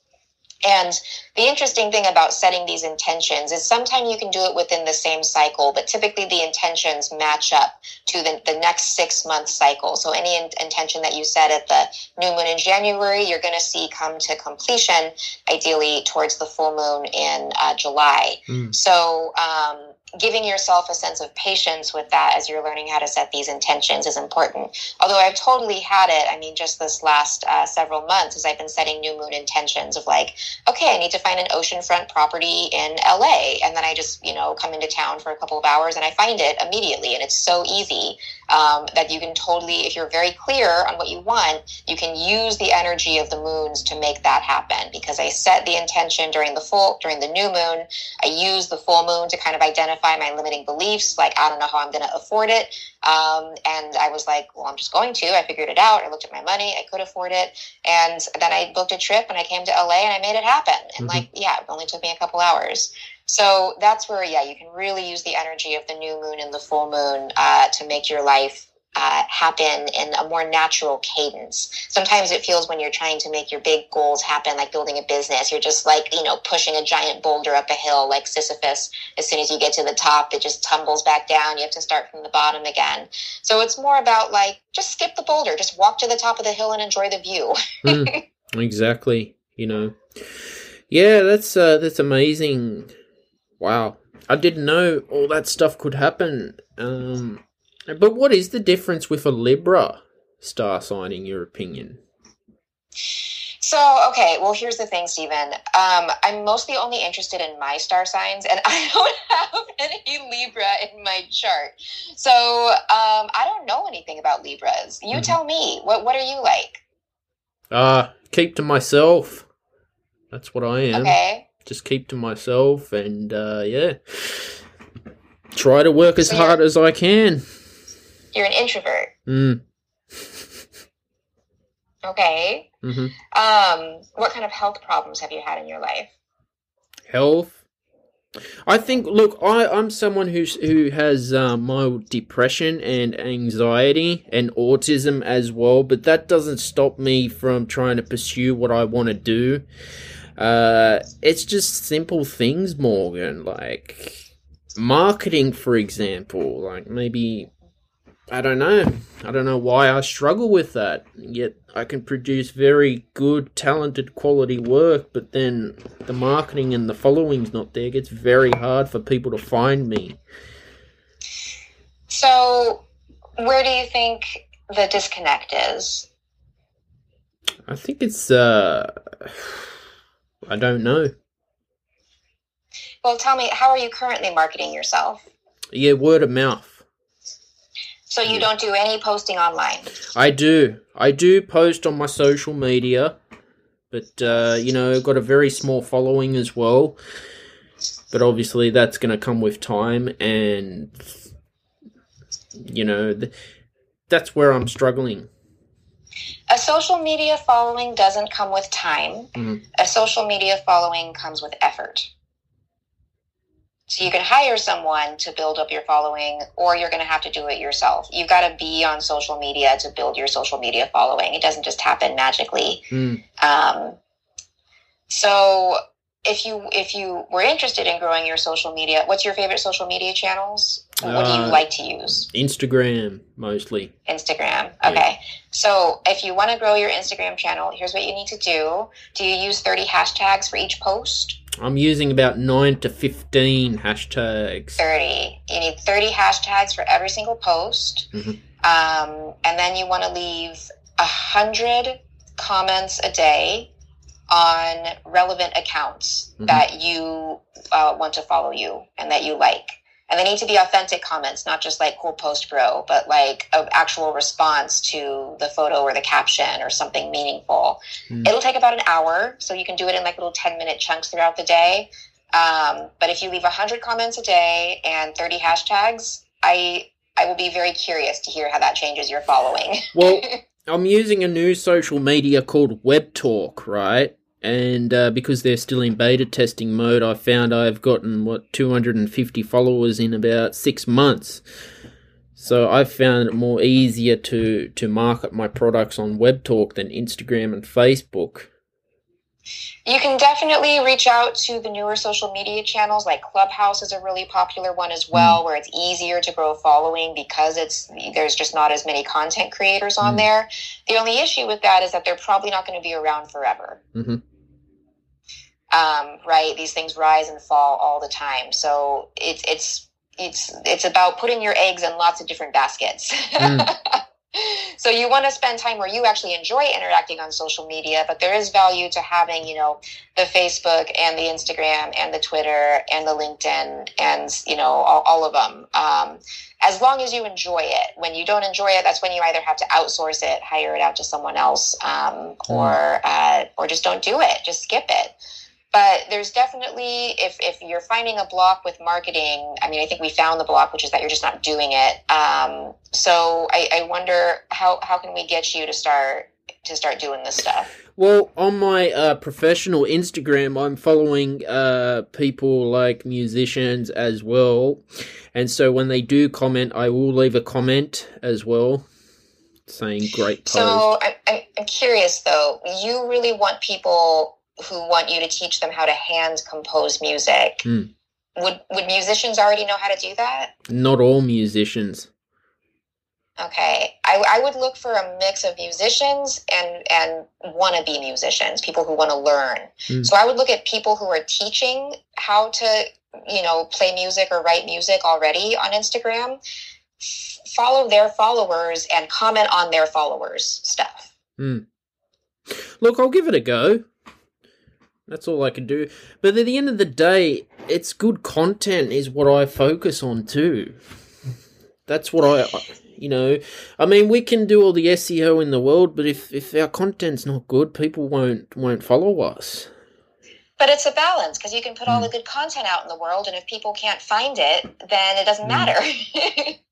And the interesting thing about setting these intentions is sometimes you can do it within the same cycle, but typically the intentions match up to the, the next six month cycle. So any in- intention that you set at the new moon in January, you're going to see come to completion, ideally towards the full moon in uh, July. Mm. So, um, giving yourself a sense of patience with that as you're learning how to set these intentions is important. Although I've totally had it, I mean, just this last uh, several months as I've been setting new moon intentions of like, okay, I need to find an oceanfront property in LA. And then I just, you know, come into town for a couple of hours and I find it immediately. And it's so easy um, that you can totally, if you're very clear on what you want, you can use the energy of the moons to make that happen. Because I set the intention during the full, during the new moon. I use the full moon to kind of identify my limiting beliefs. Like, I don't know how I'm going to afford it. Um, and I was like, well, I'm just going to. I figured it out. I looked at my money. I could afford it. And then I booked a trip and I came to LA and I made it happen. And mm-hmm. like, yeah, it only took me a couple hours. So that's where, yeah, you can really use the energy of the new moon and the full moon uh, to make your life uh, happen in a more natural cadence. Sometimes it feels when you're trying to make your big goals happen, like building a business, you're just like, you know, pushing a giant boulder up a hill like Sisyphus. As soon as you get to the top, it just tumbles back down. You have to start from the bottom again. So it's more about like, just skip the boulder, just walk to the top of the hill and enjoy the view. mm, exactly. You know, yeah, that's, uh, that's amazing Wow. I didn't know all that stuff could happen. Um, but what is the difference with a Libra star sign, in your opinion? So, okay, well, here's the thing, Stephen. Um, I'm mostly only interested in my star signs, and I don't have any Libra in my chart. So, um, I don't know anything about Libras. You mm-hmm. tell me. What What are you like? Uh, keep to myself. That's what I am. Okay just keep to myself and uh, yeah, try to work as so hard as I can. You're an introvert. Mm. Okay. Mm-hmm. Um, what kind of health problems have you had in your life? Health. I think. Look, I I'm someone who's who has uh, mild depression and anxiety and autism as well, but that doesn't stop me from trying to pursue what I want to do. Uh, it's just simple things, Morgan. Like marketing, for example. Like maybe I don't know. I don't know why I struggle with that. Yet I can produce very good, talented, quality work, but then the marketing and the following's not there. It gets very hard for people to find me. So, where do you think the disconnect is? I think it's uh I don't know. Well, tell me, how are you currently marketing yourself? Yeah, word of mouth. So you don't do any posting online? I do. I do post on my social media, but uh, you know, got a very small following as well. But obviously, that's going to come with time, and you know, th- that's where I'm struggling. A social media following doesn't come with time. Mhm. A social media following comes with effort. So you can hire someone to build up your following, or you're going to have to do it yourself. You've got to be on social media to build your social media following. It doesn't just happen magically. Mm. Um, so if you if you were interested in growing your social media, what's your favorite social media channels? What do you Uh, like to use? Instagram mostly. Instagram. Yeah. Okay. So if you want to grow your Instagram channel, here's what you need to do. Do you use 30 hashtags for each post? I'm using about nine to fifteen hashtags. 30. You need 30 hashtags for every single post. Mhm. Um, and then you want to leave a hundred comments a day on relevant accounts Mhm. that you uh, want to follow you and that you like. And they need to be authentic comments, not just like cool post bro, but like an actual response to the photo or the caption or something meaningful. Mm. It'll take about an hour, so you can do it in like little 10 minute chunks throughout the day. Um, but if you leave 100 comments a day and 30 hashtags, I I will be very curious to hear how that changes your following. Well, I'm using a new social media called WebTalk, right? And uh, because they're still in beta testing mode, I found I've gotten what 250 followers in about six months. So I've found it more easier to to market my products on WebTalk than Instagram and Facebook. You can definitely reach out to the newer social media channels like Clubhouse is a really popular one as well where it's easier to grow a following because it's there's just not as many content creators on Mm. there. The only issue with that is that they're probably not going to be around forever. Mhm. Um, right? These things rise and fall all the time. So it's it's it's it's about putting your eggs in lots of different baskets. Mm. so you want to spend time where you actually enjoy interacting on social media, but there is value to having, you know, the Facebook and the Instagram and the Twitter and the LinkedIn and, you know, all, all of them. Um, as long as you enjoy it. When you don't enjoy it, that's when you either have to outsource it, hire it out to someone else, um, or uh, or just don't do it. Just skip it. But there's definitely if if you're finding a block with marketing, I mean, I think we found the block, which is that you're just not doing it. Um, so I, I wonder how how can we get you to start to start doing this stuff? Well, on my uh, professional Instagram, I'm following uh, people like musicians as well. And so when they do comment, I will leave a comment as well saying great post. So I, I'm, I'm curious though. You really want people who want you to teach them how to hand compose music. Hmm. Would would musicians already know how to do that? Not all musicians. Okay, I, I would look for a mix of musicians and and wannabe musicians, people who want to learn. Mm. So I would look at people who are teaching how to, you know, play music or write music already on Instagram. F- follow their followers and comment on their followers' stuff. Look, I'll give it a go. That's all I can do. But at the end of the day, it's good content is what I focus on too. That's what I, you know, I mean, we can do all the SEO in the world, but if if our content's not good, people won't won't follow us. But it's a balance because you can put all the good content out in the world, and if people can't find it, then it doesn't Mm. matter.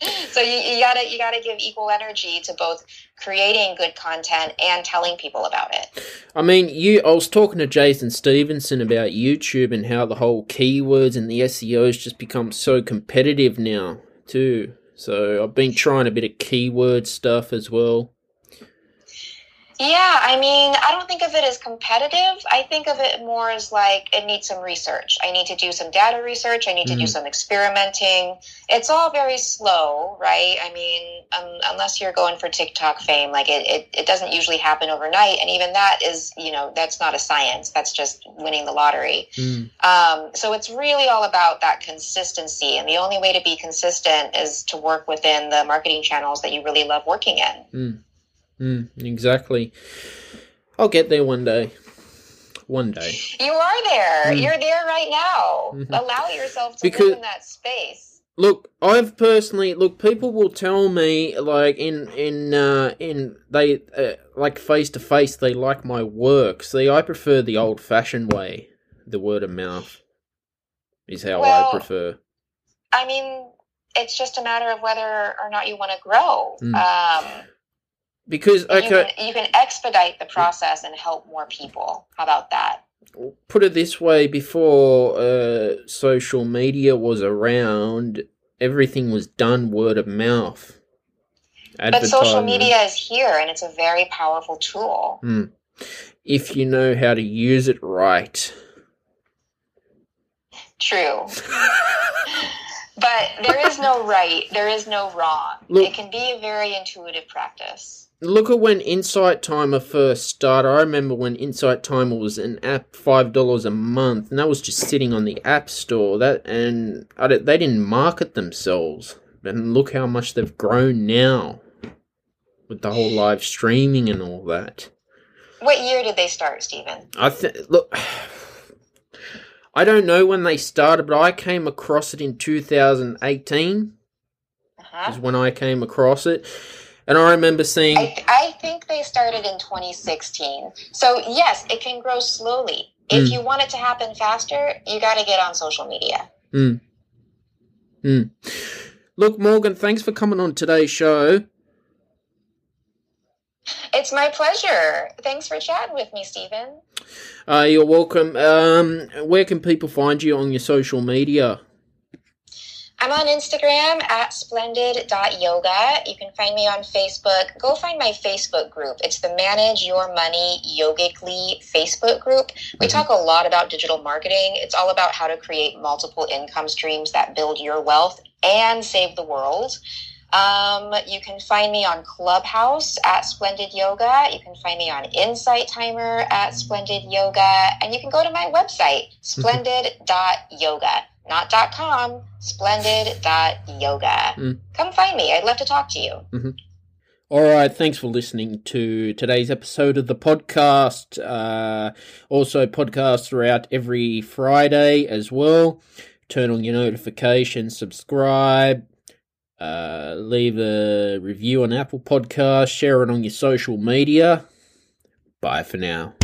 so you, you gotta you gotta give equal energy to both creating good content and telling people about it. I mean, you. I was talking to Jason Stevenson about YouTube and how the whole keywords and the seos just become so competitive now too. So I've been trying a bit of keyword stuff as well. Yeah, I mean, I don't think of it as competitive. I think of it more as like it needs some research. I need to do some data research. I need to mm. do some experimenting. It's all very slow, right? I mean, um, unless you're going for TikTok fame, like it, it, it doesn't usually happen overnight. And even that is, you know, that's not a science. That's just winning the lottery. Mm. Um, so it's really all about that consistency. And the only way to be consistent is to work within the marketing channels that you really love working in. Mm. Mm, exactly. I'll get there one day. One day. You are there. Mm. You're there right now. Mm-hmm. Allow yourself to because, live in that space. Look, I've personally look. People will tell me like in in uh, in they uh, like face to face. They like my work. See, I prefer the old fashioned way. The word of mouth is how well, I prefer. I mean, it's just a matter of whether or not you want to grow. Mm. Um, because okay, you can, you can expedite the process and help more people. How about that? Put it this way: before uh, social media was around, everything was done word of mouth. But social media is here, and it's a very powerful tool. Mm. If you know how to use it right. True. but there is no right, there is no wrong. Look, it can be a very intuitive practice look at when Insight Timer first started. I remember when Insight Timer was an app, five dollars a month, and that was just sitting on the App Store. That and they didn't market themselves. And look how much they've grown now with the whole live streaming and all that. What year did they start, Stephen? I think look. I don't know when they started, but I came across it in 2018. Uh-huh. Is when I came across it and I remember seeing. I, I think they started in 2016. So, yes, it can grow slowly. If mm. you want it to happen faster, you got to get on social media. Mm. Mm. Look, Morgan, thanks for coming on today's show. It's my pleasure. Thanks for chatting with me, Stephen. Uh, you're welcome. Um, where can people find you on your social media? I'm on Instagram at splendid.yoga. You can find me on Facebook. Go find my Facebook group. It's the Manage Your Money Yogically Facebook group. We mm-hmm. talk a lot about digital marketing. It's all about how to create multiple income streams that build your wealth and save the world. Um, you can find me on Clubhouse at Splendid Yoga. You can find me on Insight Timer at Splendid Yoga. And you can go to my website, splendid.yoga not .com, splendid.yoga. Mm. Come find me. I'd love to talk to you. Mm-hmm. All right, thanks for listening to today's episode of the podcast. Uh, also, podcasts are out every Friday as well. Turn on your notifications, subscribe, uh, leave a review on Apple Podcast, share it on your social media. Bye for now.